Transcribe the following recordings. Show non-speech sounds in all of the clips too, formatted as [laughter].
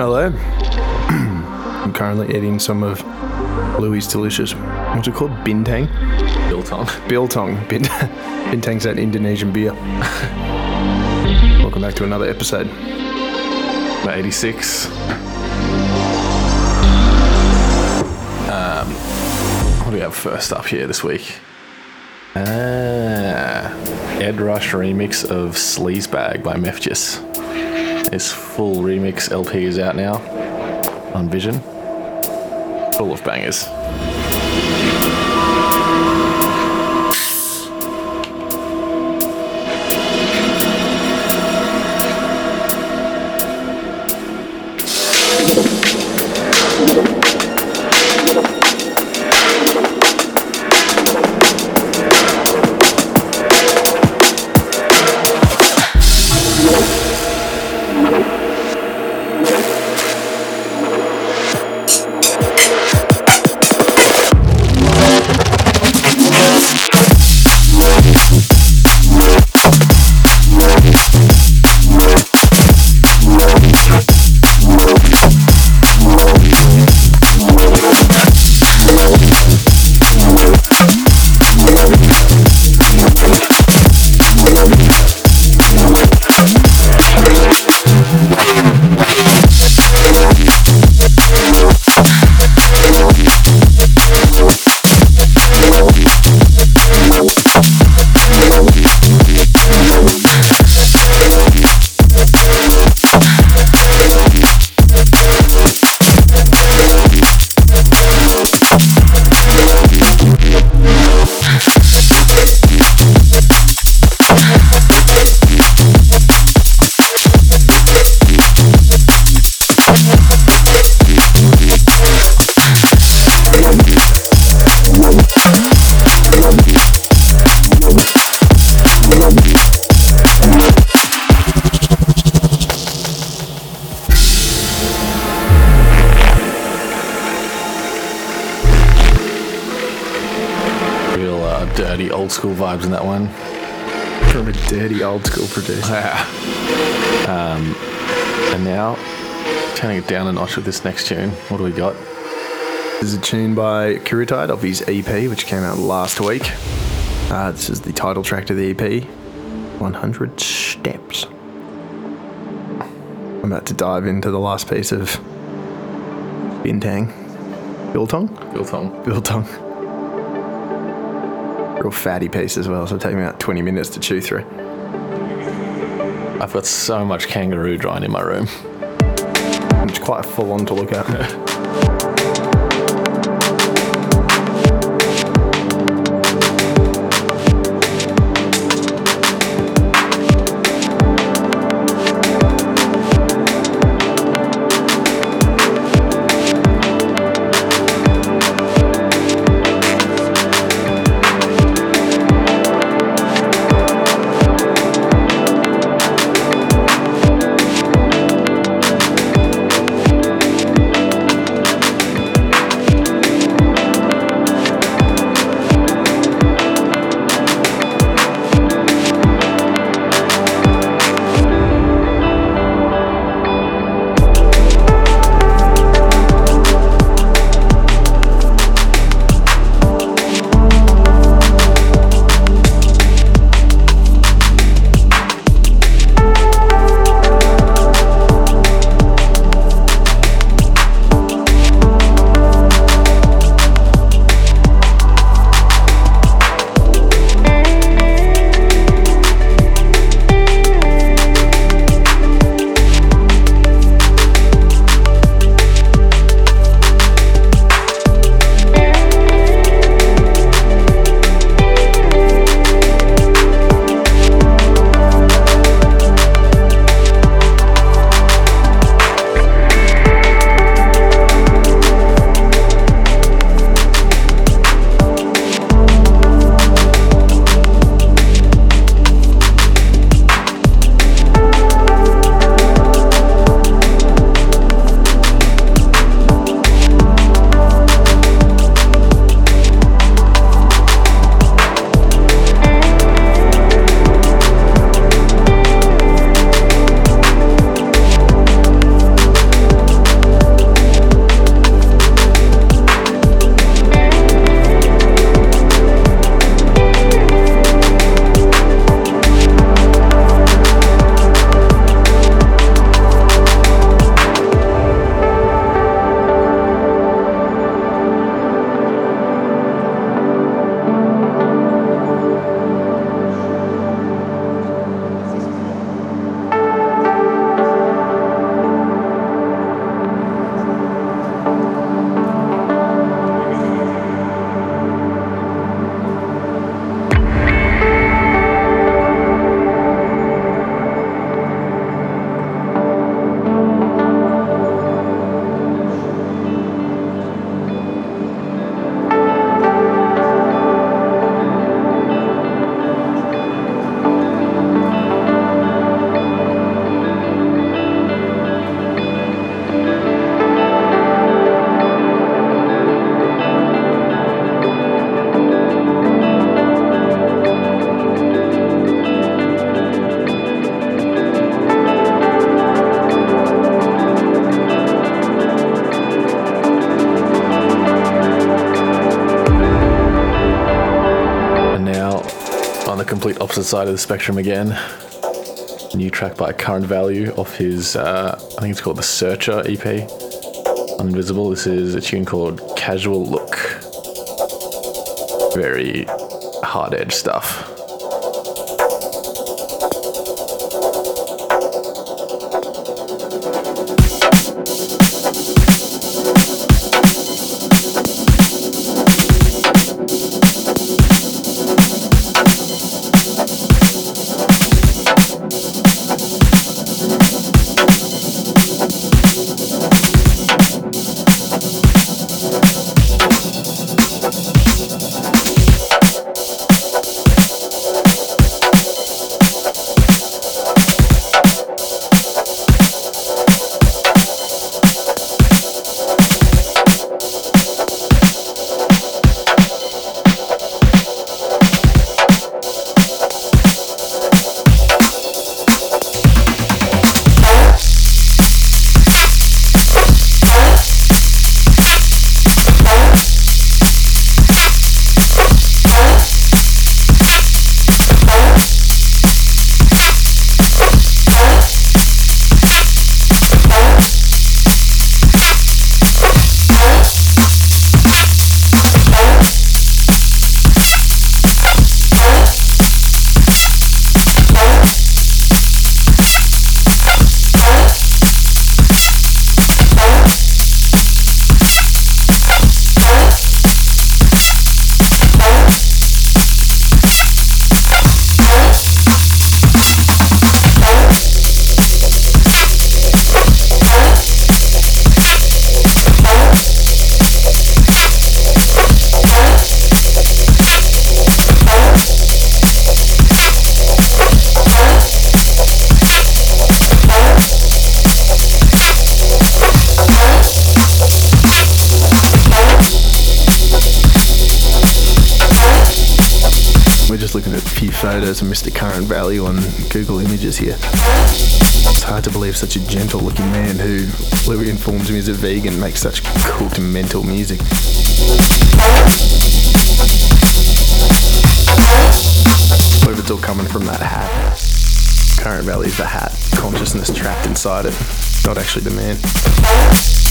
Hello. [clears throat] I'm currently eating some of Louis' delicious. What's it called? Bintang. Biltong. Biltong. Bin- [laughs] Bintang's that Indonesian beer. [laughs] Welcome back to another episode. About 86. Um, what do we have first up here this week? Ed Rush remix of Sleazebag by Mefjus. This full remix LP is out now on Vision. Full of bangers. In that one. From a dirty old school producer. [laughs] um, and now, turning it down a notch with this next tune. What do we got? This is a tune by Akuratyde of his EP, which came out last week. Uh, this is the title track to the EP 100 Steps. I'm about to dive into the last piece of Bintang. Biltong? Biltong. Biltong. Real fatty piece as well, so it'll take me about 20 minutes to chew through. I've got so much kangaroo drying in my room. It's quite full on to look at. [laughs] opposite side of the spectrum again. New track by Current Value off his, uh, I think it's called the Searcher EP. Invisible. This is a tune called Casual Look. Very hard edge stuff. Value on Google Images here. It's hard to believe such a gentle looking man who, Louis informs me is a vegan, makes such cooked mental music. What it's all coming from that hat? Current Value is the hat, consciousness trapped inside it, not actually the man.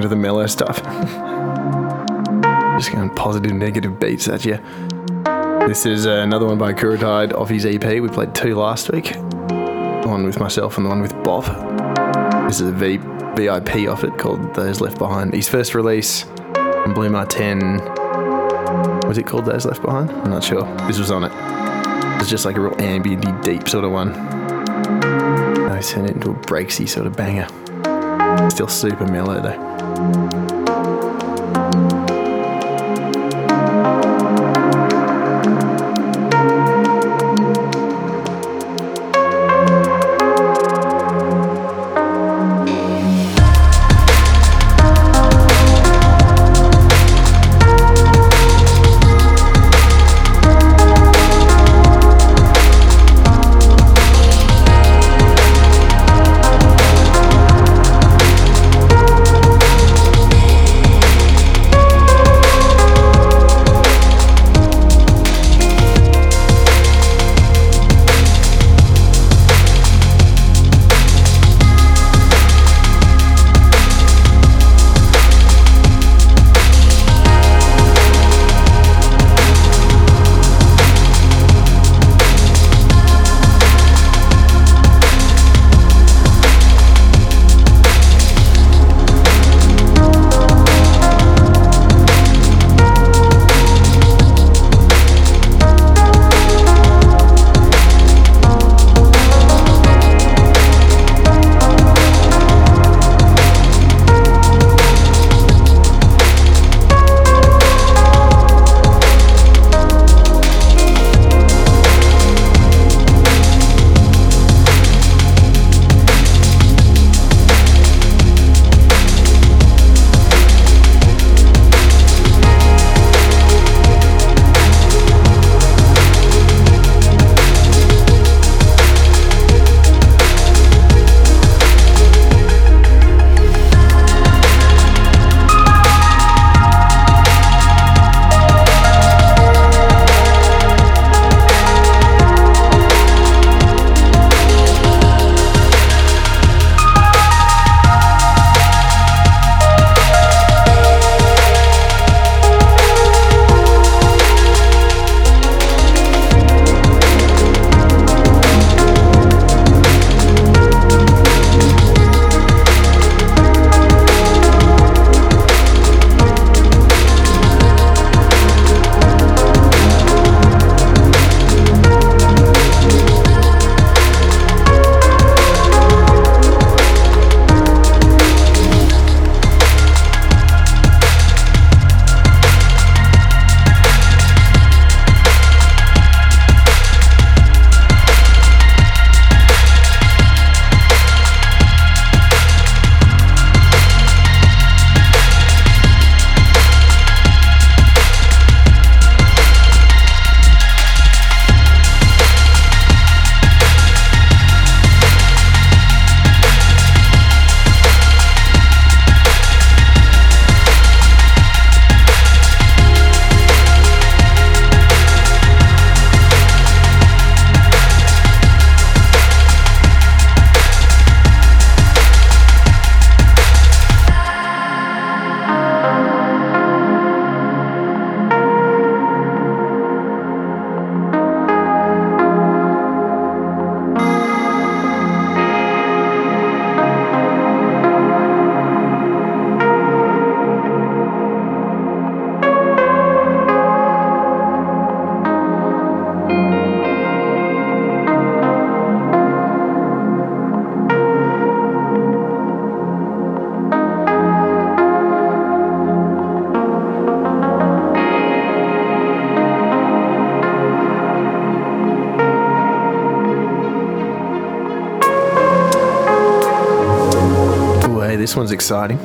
Into the mellow stuff. Just going positive, negative beats at you. This is uh, another one by Akuratyde off his EP. We played two last week. One with myself and the one with Bob. This is a v- VIP off it called Those Left Behind. His first release on Blue 10. Was it called Those Left Behind? I'm not sure. This was on it. It's just like a real ambient, deep sort of one. I turned it into a breaksy sort of banger. Still super mellow though. This one's exciting.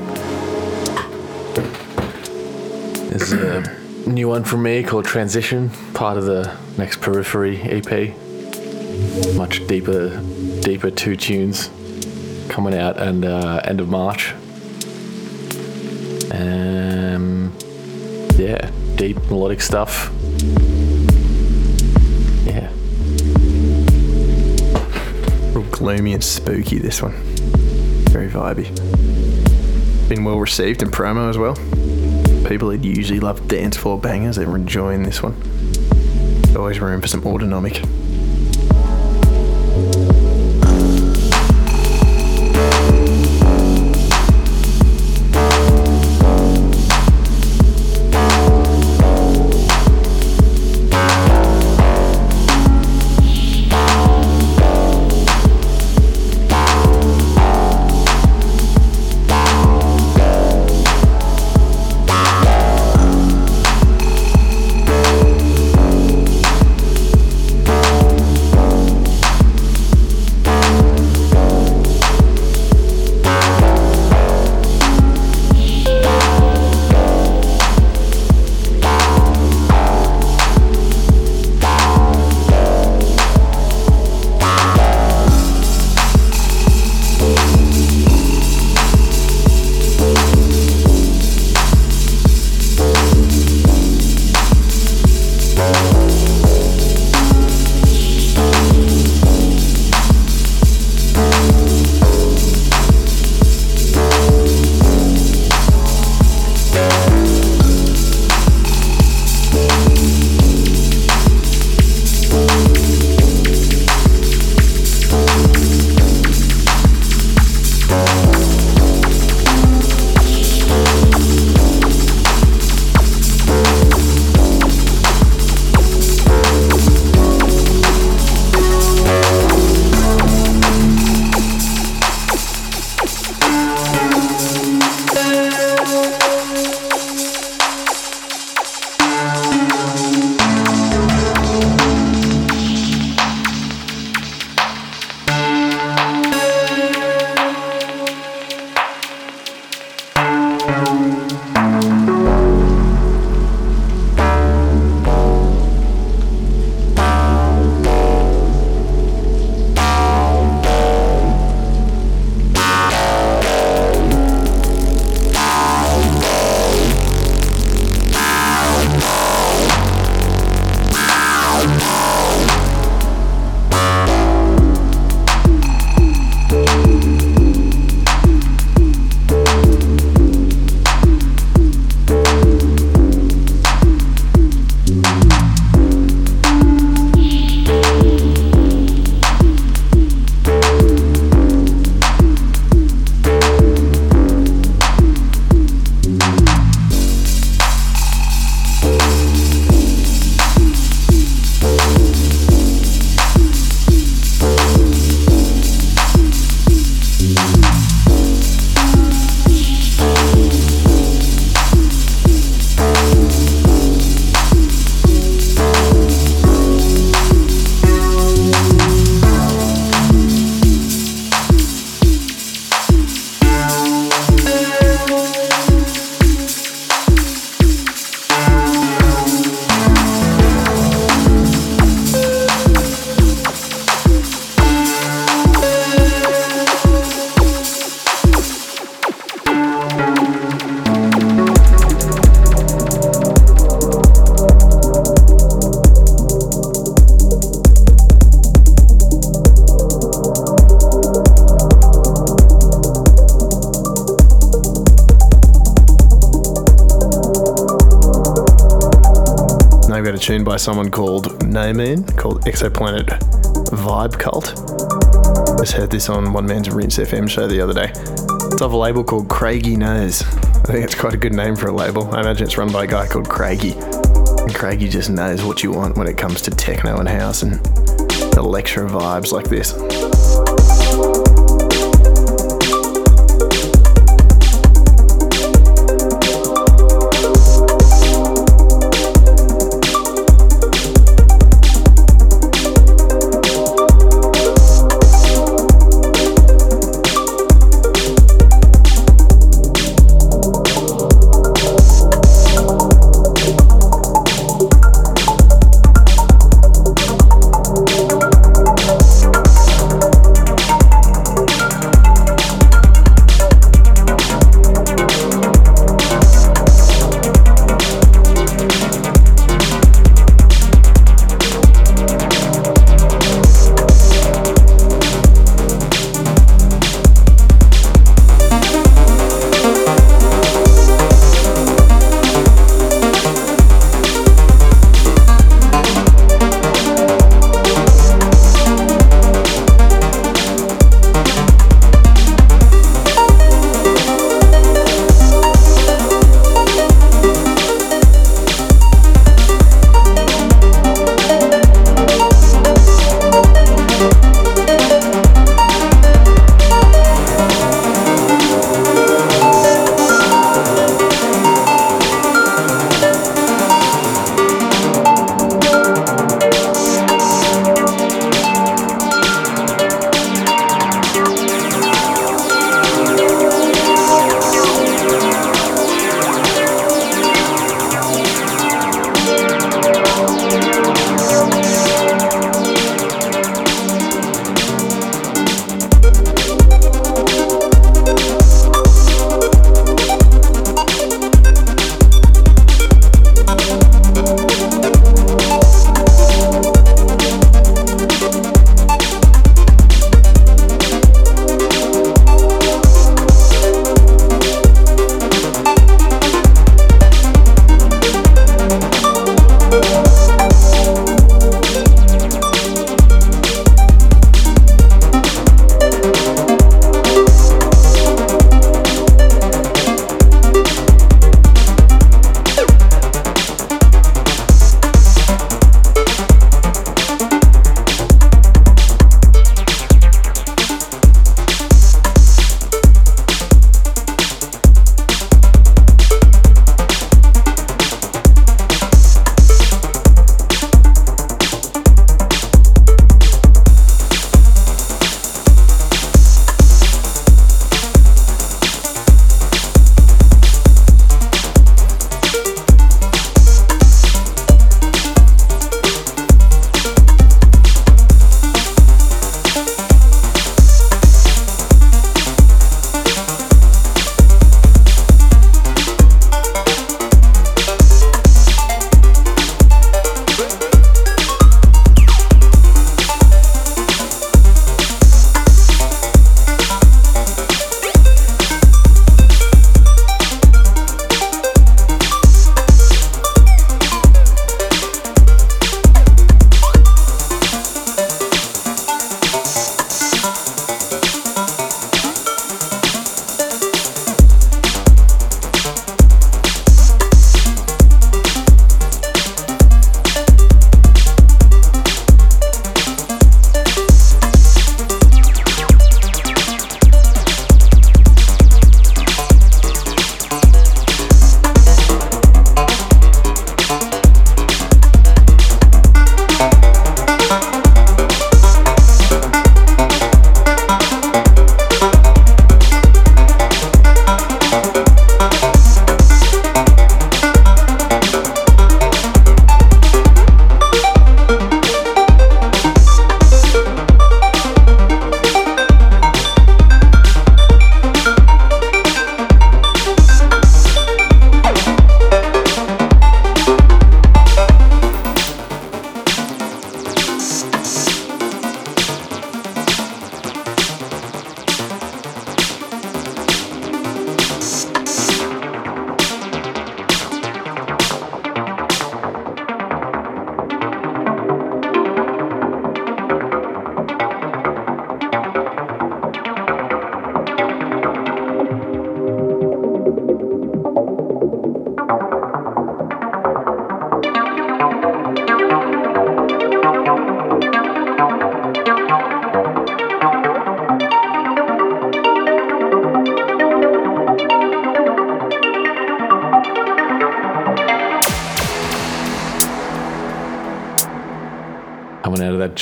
There's a new one from me called Transition, part of the next Periphery EP. Much deeper, deeper two tunes coming out and uh, end of March. Um, yeah, deep melodic stuff. Yeah, Real gloomy and spooky, this one. Very vibey. Been well received in promo as well. People that usually love dance floor bangers, they're enjoying this one. Always room for some autonomic. By someone called No Moon called Exoplanet Vibe Cult. Just heard this on One Man's Rinse FM show the other day. It's off a label called Craigie Knowes. I think it's quite a good name for a label. I imagine it's run by a guy called Craigie. And Craigie just knows what you want when it comes to techno and house and electro vibes like this.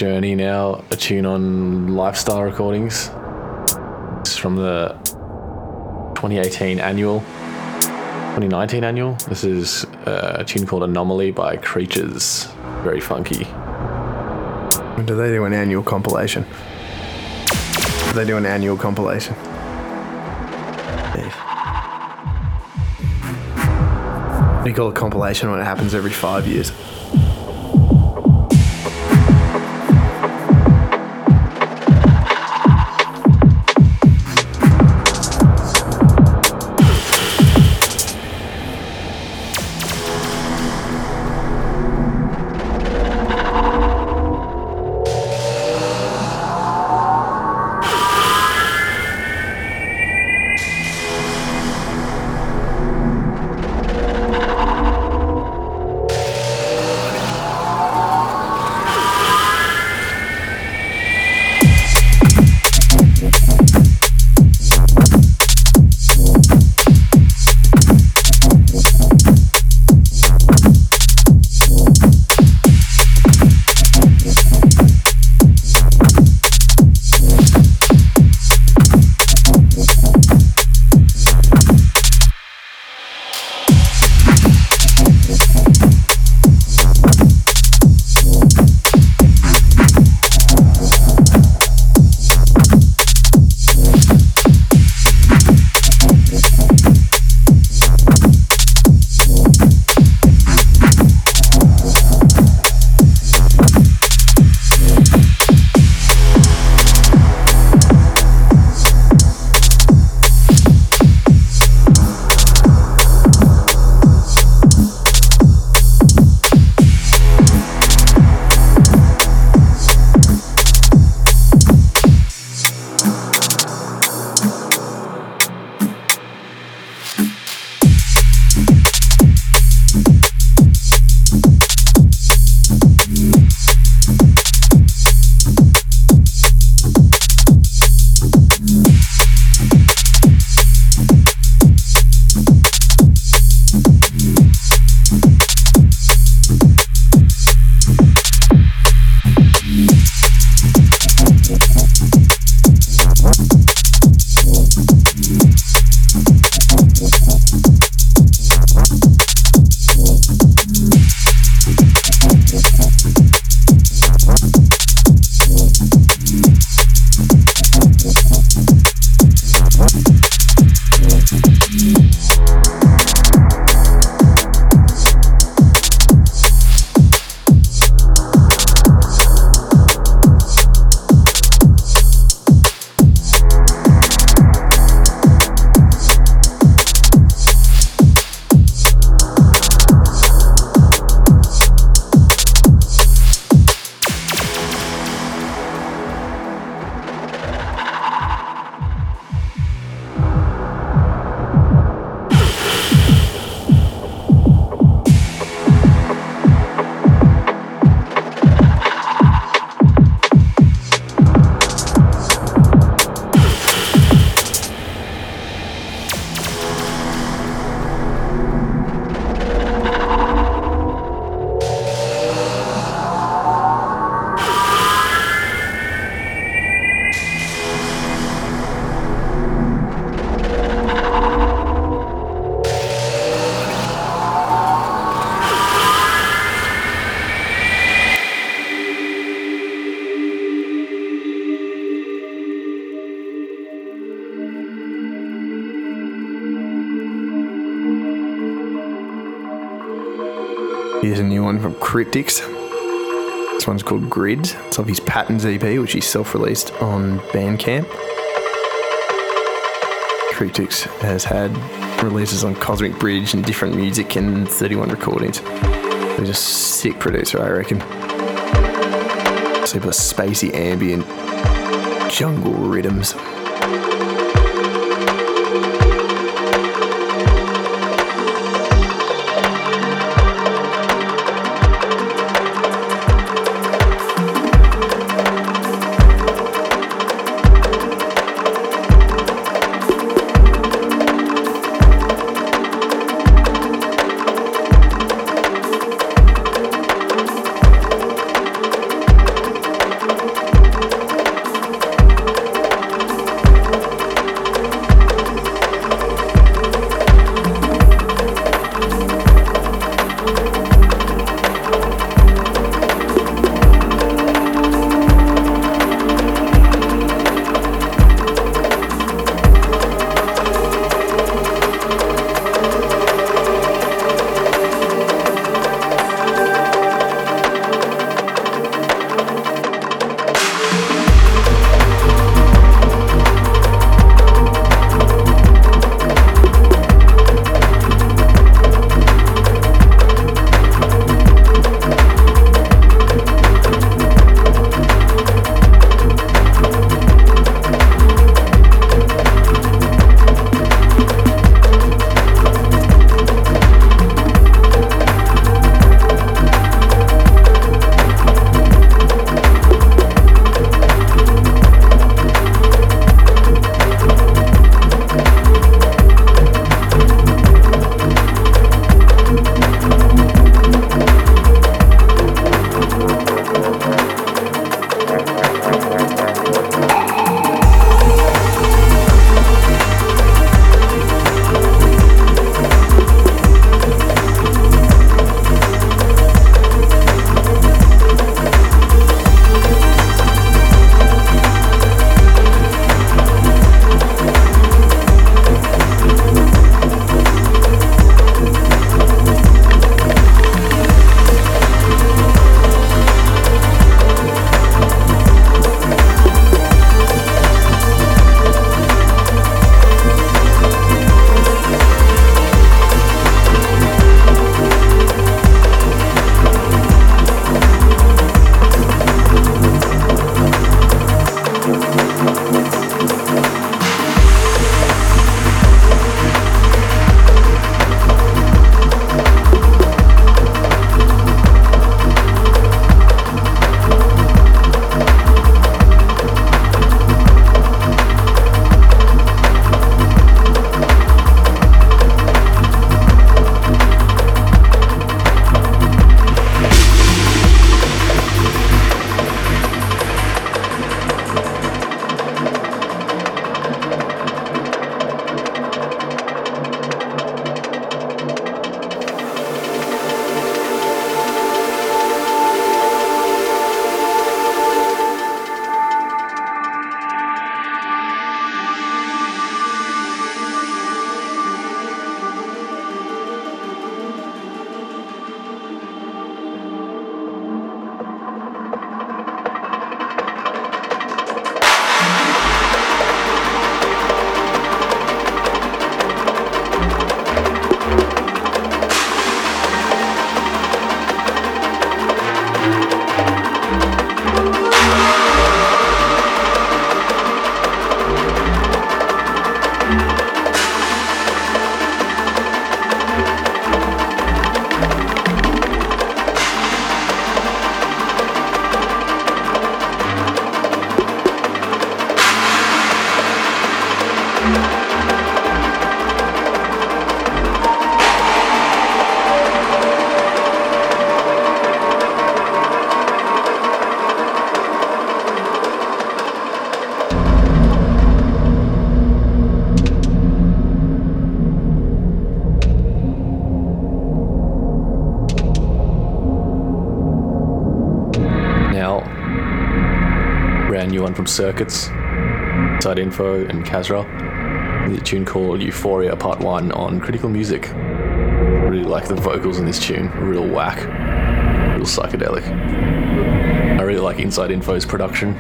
Journey now. A tune on Lifestyle Recordings. It's from the 2018 annual, 2019 annual. This is uh, a tune called Anomaly by Creatures. Very funky. Do they do an annual compilation? Do they do an annual compilation? Do you call a compilation when it happens every five years? Crypticz. This one's called Grids. It's off his Patterns EP, which he self released on Bandcamp. Crypticz has had releases on Cosmic Bridge and different music and 31 recordings. He's a sick producer, I reckon. Super spacey ambient jungle rhythms. Circuits, Side Info, and Kasra. The tune called Euphoria Part 1 on Critical Music. Really like the vocals in this tune, real whack, real psychedelic. I really like Inside Info's production.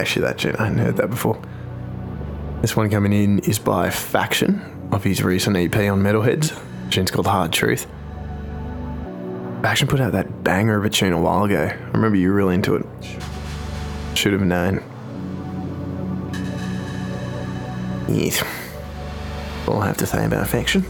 Actually, that tune. I hadn't heard that before. This one coming in is by Phaction of his recent EP on Metalheadz. The tune's called Hard Truth. Phaction put out that banger of a tune a while ago. I remember you were really into it. Should have known. Yes. All I have to say about Phaction.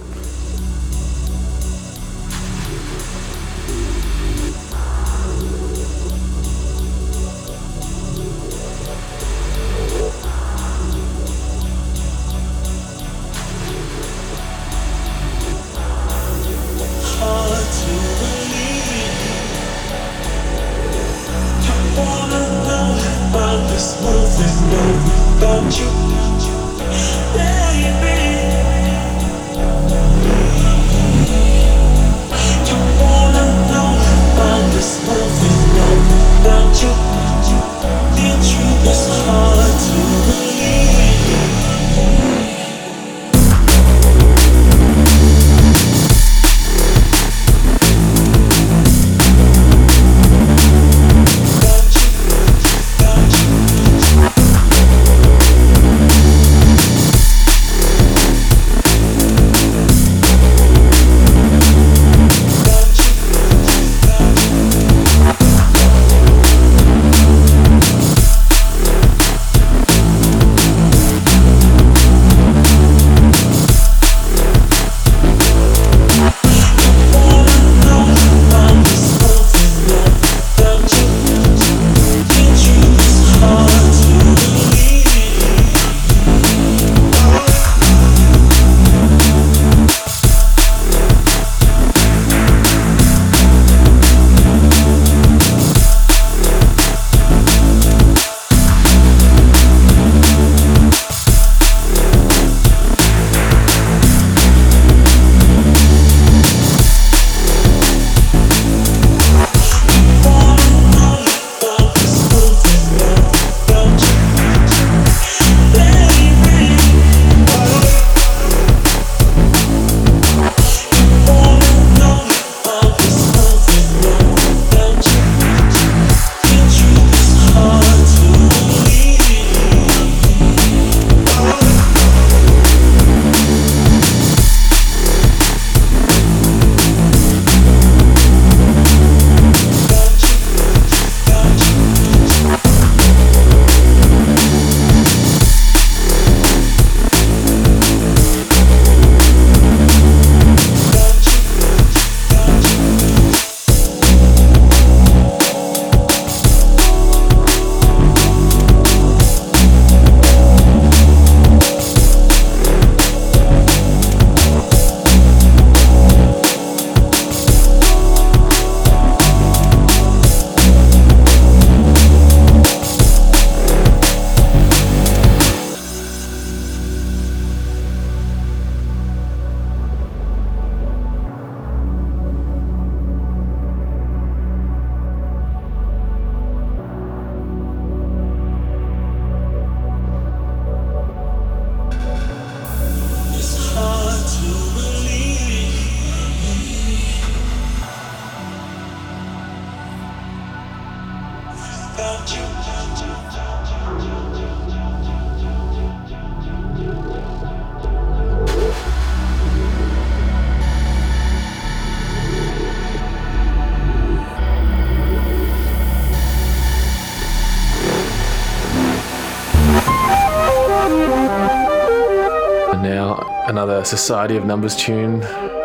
Society of Numbers tune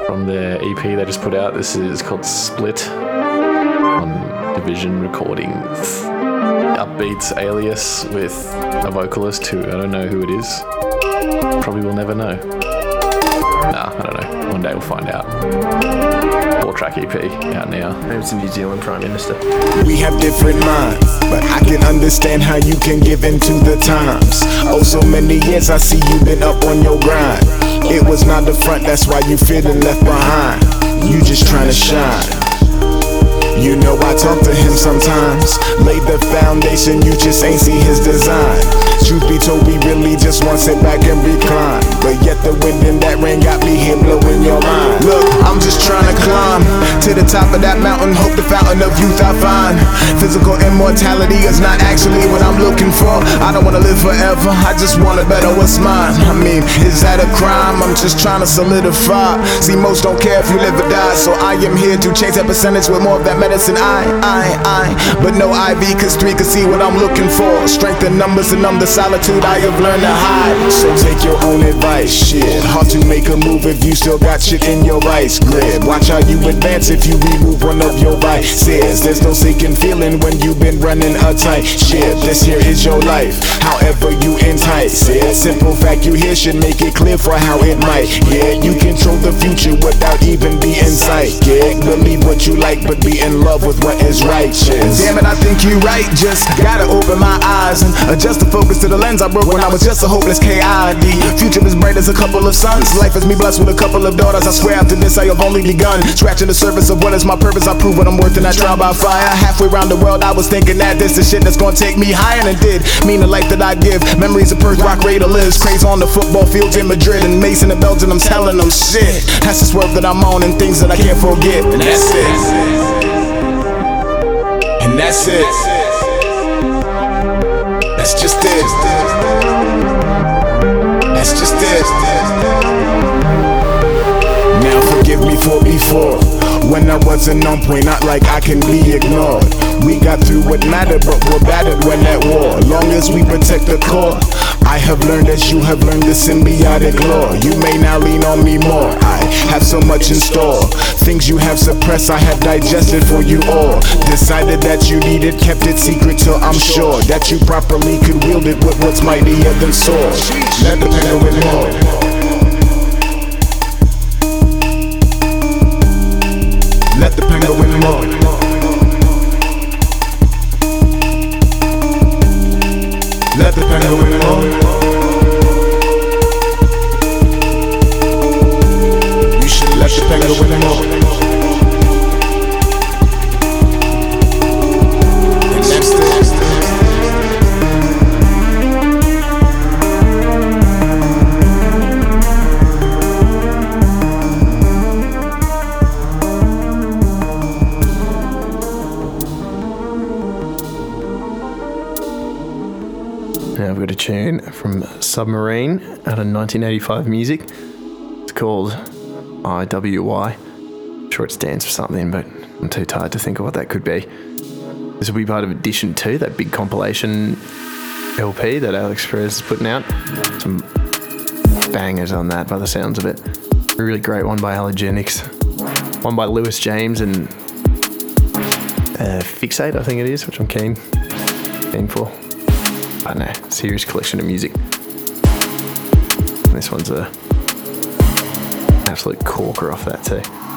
from their EP they just put out. This is called Split on Division Recordings. Upbeats alias with a vocalist who I don't know who it is. Probably will never know. Nah, I don't know. One day we'll find out. Four track EP out now. Maybe it's a New Zealand Prime Minister. We have different minds, but I can understand how you can give in to the times. Oh, so many years I see you've been up on your grind. It was not the front, that's why you feeling left behind. You just trying to shine. You know I talk to him sometimes. Laid the foundation, you just ain't see his design. Truth be told, we really just want to sit back and recline. But yet the wind and that rain got me here blowing your mind. Look, I'm just trying to climb to the top of that mountain. Hope the fountain of youth I find. Physical immortality is not actually what I'm looking for. I don't wanna live forever, I just wanna better what's mine. I mean, is that a crime? I'm just trying to solidify. See, most don't care if you live or die, so I am here to change that percentage with more of that medicine. I, I, I, but no IV, cause three can see what I'm looking for. Strength in numbers and number solitude I have learned to hide. So take your own advice, shit. Hard to make a move if you still got shit in your vice grip. Watch how you advance if you remove one of your vices. There's no sinking feeling when you've been running a tight ship. This here is your life, however you entice it. Simple fact you hear should make it clear for how it might. Yeah, you control the future without even being psychic. Believe what you like, but be in love with what is righteous. Damn it, I think you right. Just gotta open my eyes and adjust the focus to the lens I broke when I was just a hopeless KID. Future is bright as a couple of suns. Life is me blessed with a couple of daughters. I swear after this I have only begun. Scratching the surface of what is my purpose. I prove what I'm worth and I trial by fire. Halfway around the world, I was thinking that this is shit that's gonna take me higher than did. Mean the life that I give. Memories of Perth Rock Raider lives. Craze on the football fields in Madrid and Mason and Belgium. I'm telling them shit. That's the swerve that I'm on and things that I can't forget. And that's it. And that's it. That's just it. That's just it. Now forgive me for before. When I wasn't on point, not like I can be ignored. We got through what mattered, but we're battered when at war. Long as we protect the core. I have learned as you have learned the symbiotic law. You may now lean on me more. I have so much in store. Things you have suppressed, I have digested for you all. Decided that you needed, kept it secret till I'm sure that you properly could wield it with what's mightier than sword. Let the penguin more. Let the penguin more. Let the penguin more. You Submarine out of 1985 music. It's called IWY. I'm sure it stands for something, but I'm too tired to think of what that could be. This will be part of Edition 2, that big compilation LP that Alix Perez is putting out. Some bangers on that by the sounds of it. A really great one by Allergenics. One by Lewis James and uh, Fixate, I think it is, which I'm keen, keen for. I don't know, serious collection of music. This one's a absolute corker off that too.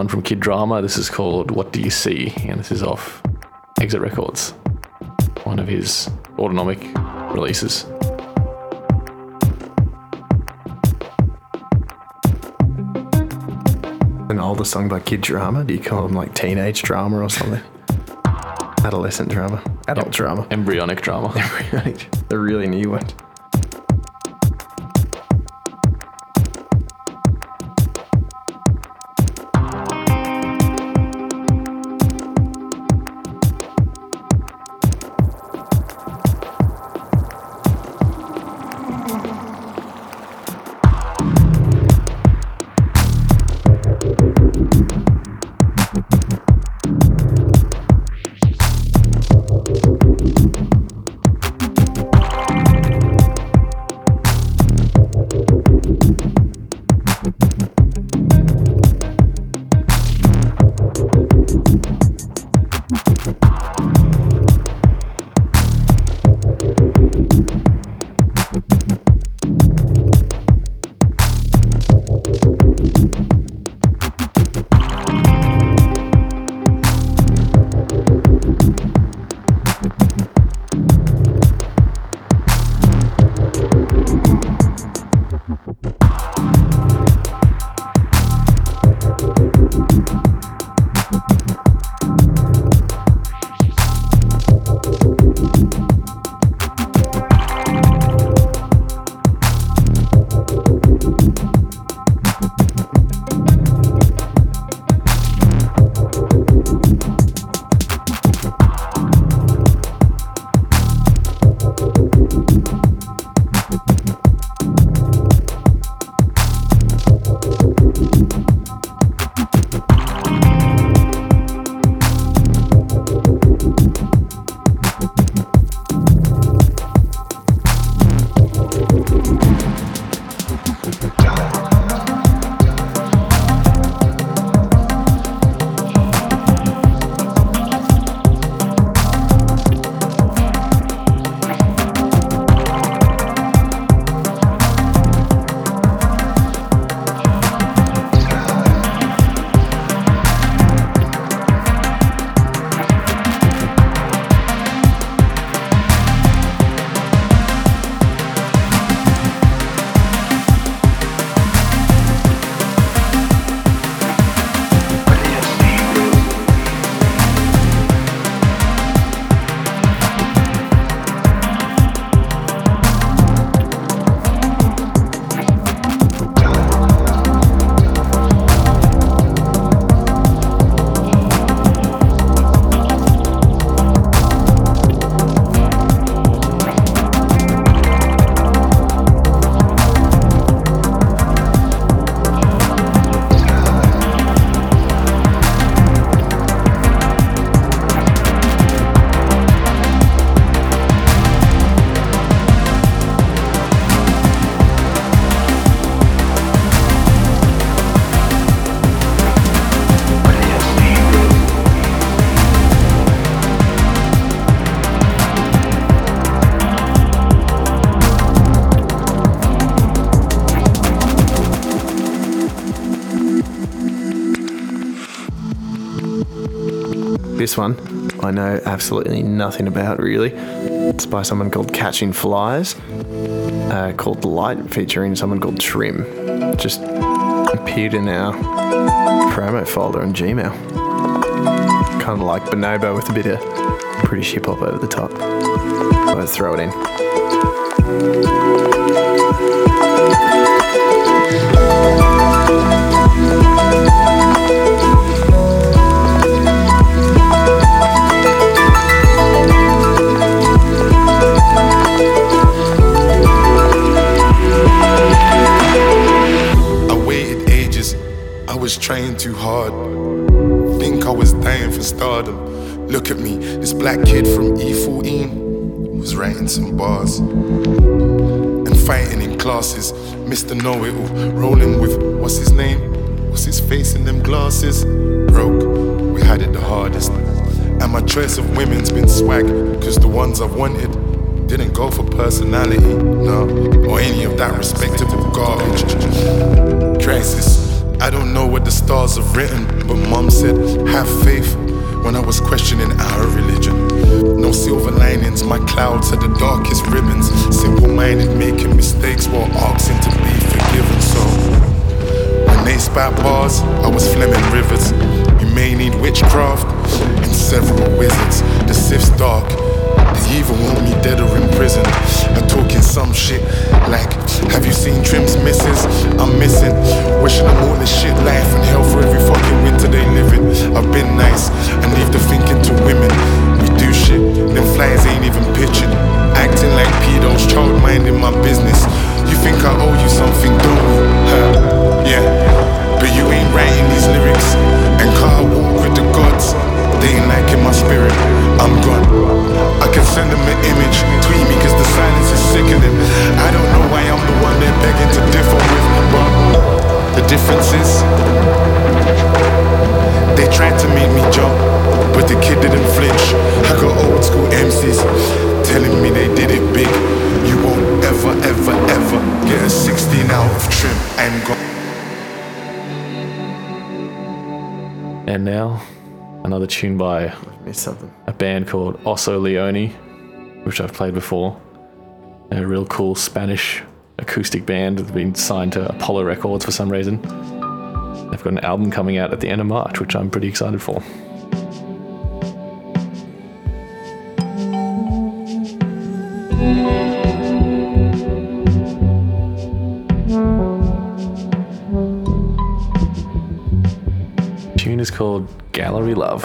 One from Kid Drama. This is called What Do You See? And this is off Exit Records, one of his autonomic releases. An older song by Kid Drama? Do you call them like teenage drama or something? Adolescent drama? Adult drama? Embryonic drama. [laughs] Embryonic. The really new one. This one I know absolutely nothing about really. It's by someone called Catching Flies, uh, called Light, featuring someone called Trim. Just appeared in our promo folder on Gmail. Kind of like Bonobo with a bit of British hip hop over the top. I'll throw it in. Trying too hard. Think I was dying for stardom. Look at me, this black kid from E14 was writing some bars and fighting in classes. Mr. Know It All, rolling with what's his name? What's his face in them glasses? Broke, we had it the hardest. And my choice of women's been swag, cause the ones I've wanted didn't go for personality, no, or any of that respectable garbage. Crisis. I don't know what the stars have written, but mom said, have faith when I was questioning our religion. No silver linings, my clouds are the darkest ribbons. Simple minded, making mistakes while asking to be forgiven. So, when they spat bars, I was Fleming Rivers. You may need witchcraft and several wizards. The Sif's dark they even want me dead or in prison. I'm talking some shit like, have you seen Trim's misses? I'm missing. Wishing them all this shit life and hell for every fucking winter they live in. I've been nice and leave the thinking to women. We do shit, them flies ain't even pitching. Acting like pedos, child minding my business. You think I owe you something, don't you? Huh? Yeah, but you ain't writing these lyrics. And car walk with the gods. They ain't liking my spirit, I'm gone. I can send them an image, tweet me cause the silence is sickening. I don't know why I'm the one they're begging to differ with, but the difference is they tried to make me jump, but the kid didn't flinch. I got old school MCs telling me they did it big. You won't ever, ever, ever get a 16 out of trim. I'm gone. And now, another tune by Missed something. a band called Oso Leone, which I've played before. They're a real cool Spanish acoustic band that's been signed to Apollo Records for some reason. They've got an album coming out at the end of March, which I'm pretty excited for. Tune is called Gallery Love.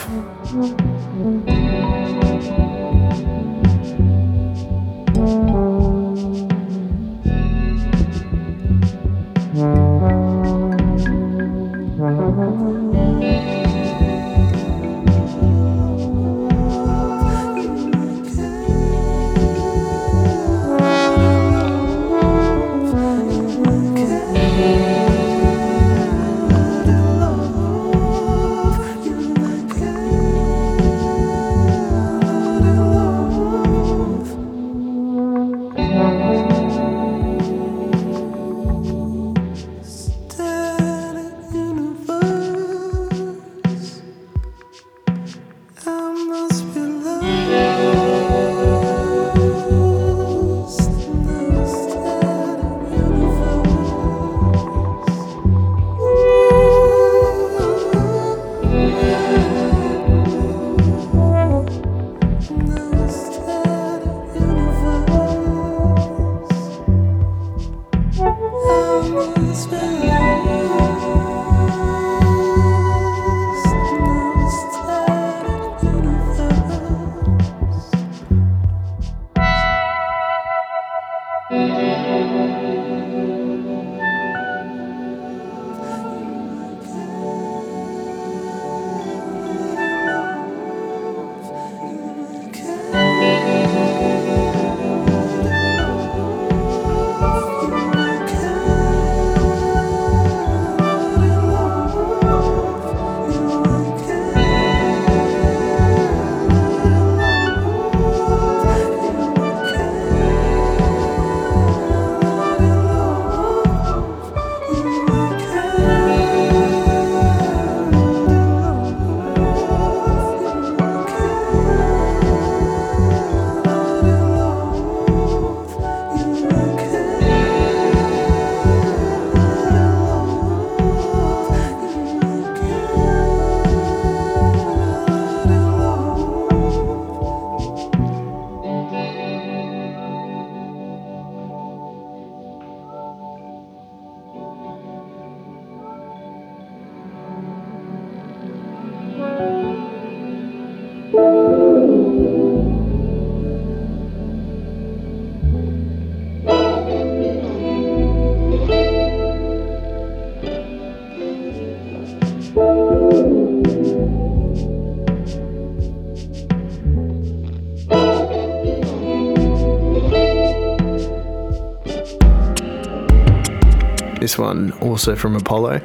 Also from Apollo,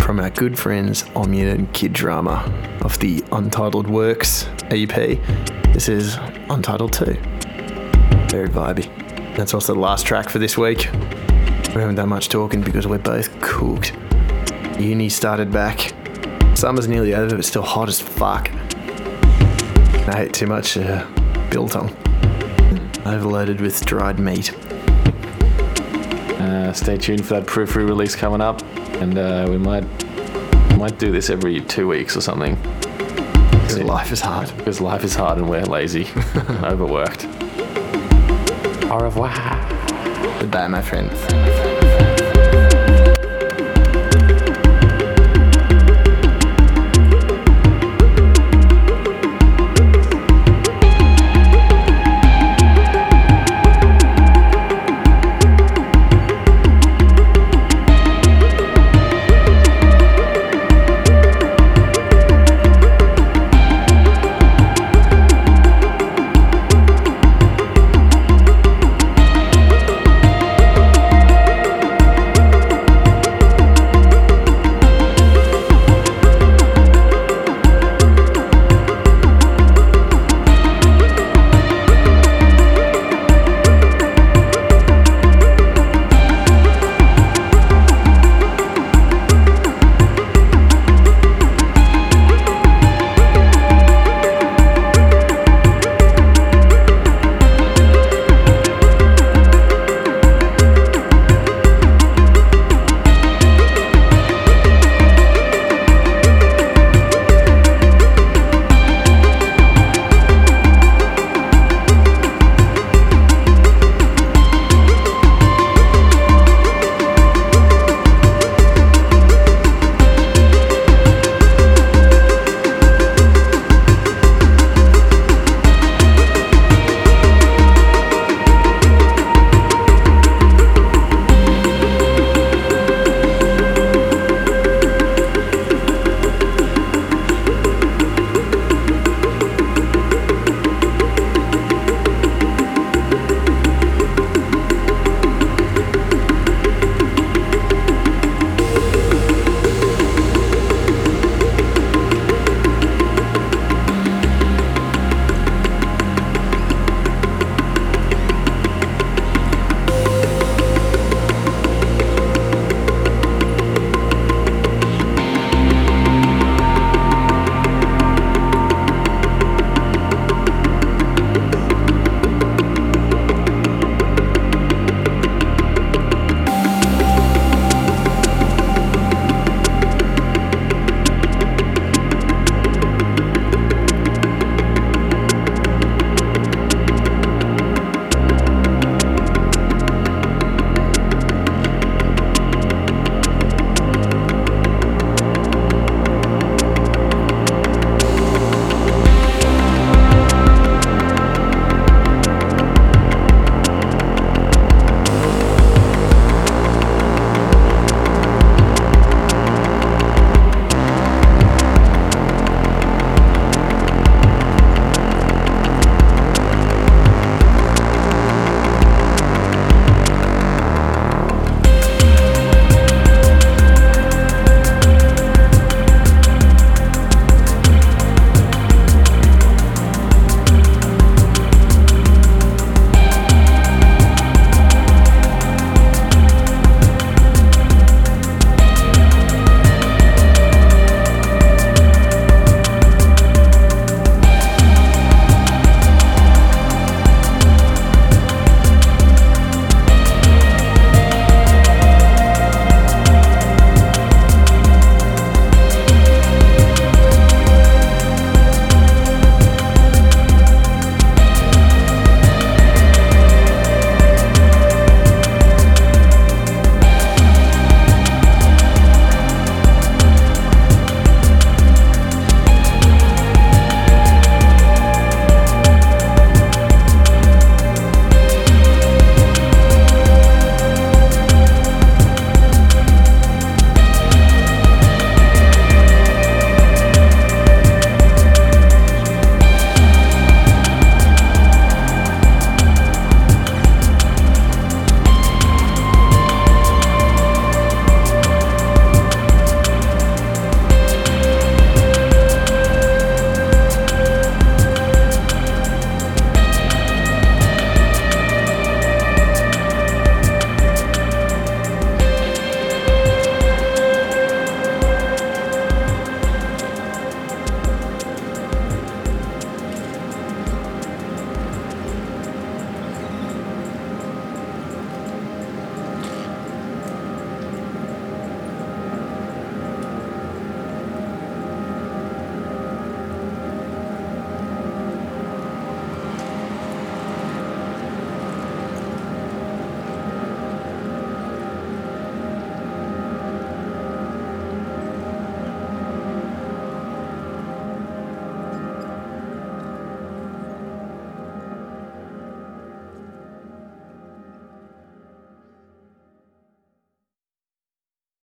from our good friends Om Unit and Kid Drama off the Untitled Works EP. This is Untitled 2. Very vibey. That's also the last track for this week. We haven't done much talking because we're both cooked. Uni started back. Summer's nearly over, but still hot as fuck. I ate too much uh, biltong. Overloaded with dried meat. Uh, stay tuned for that periphery release coming up, and uh, we might might do this every two weeks or something. Because life is hard. Because life is hard and we're lazy, [laughs] overworked. Au revoir. Goodbye, my friend.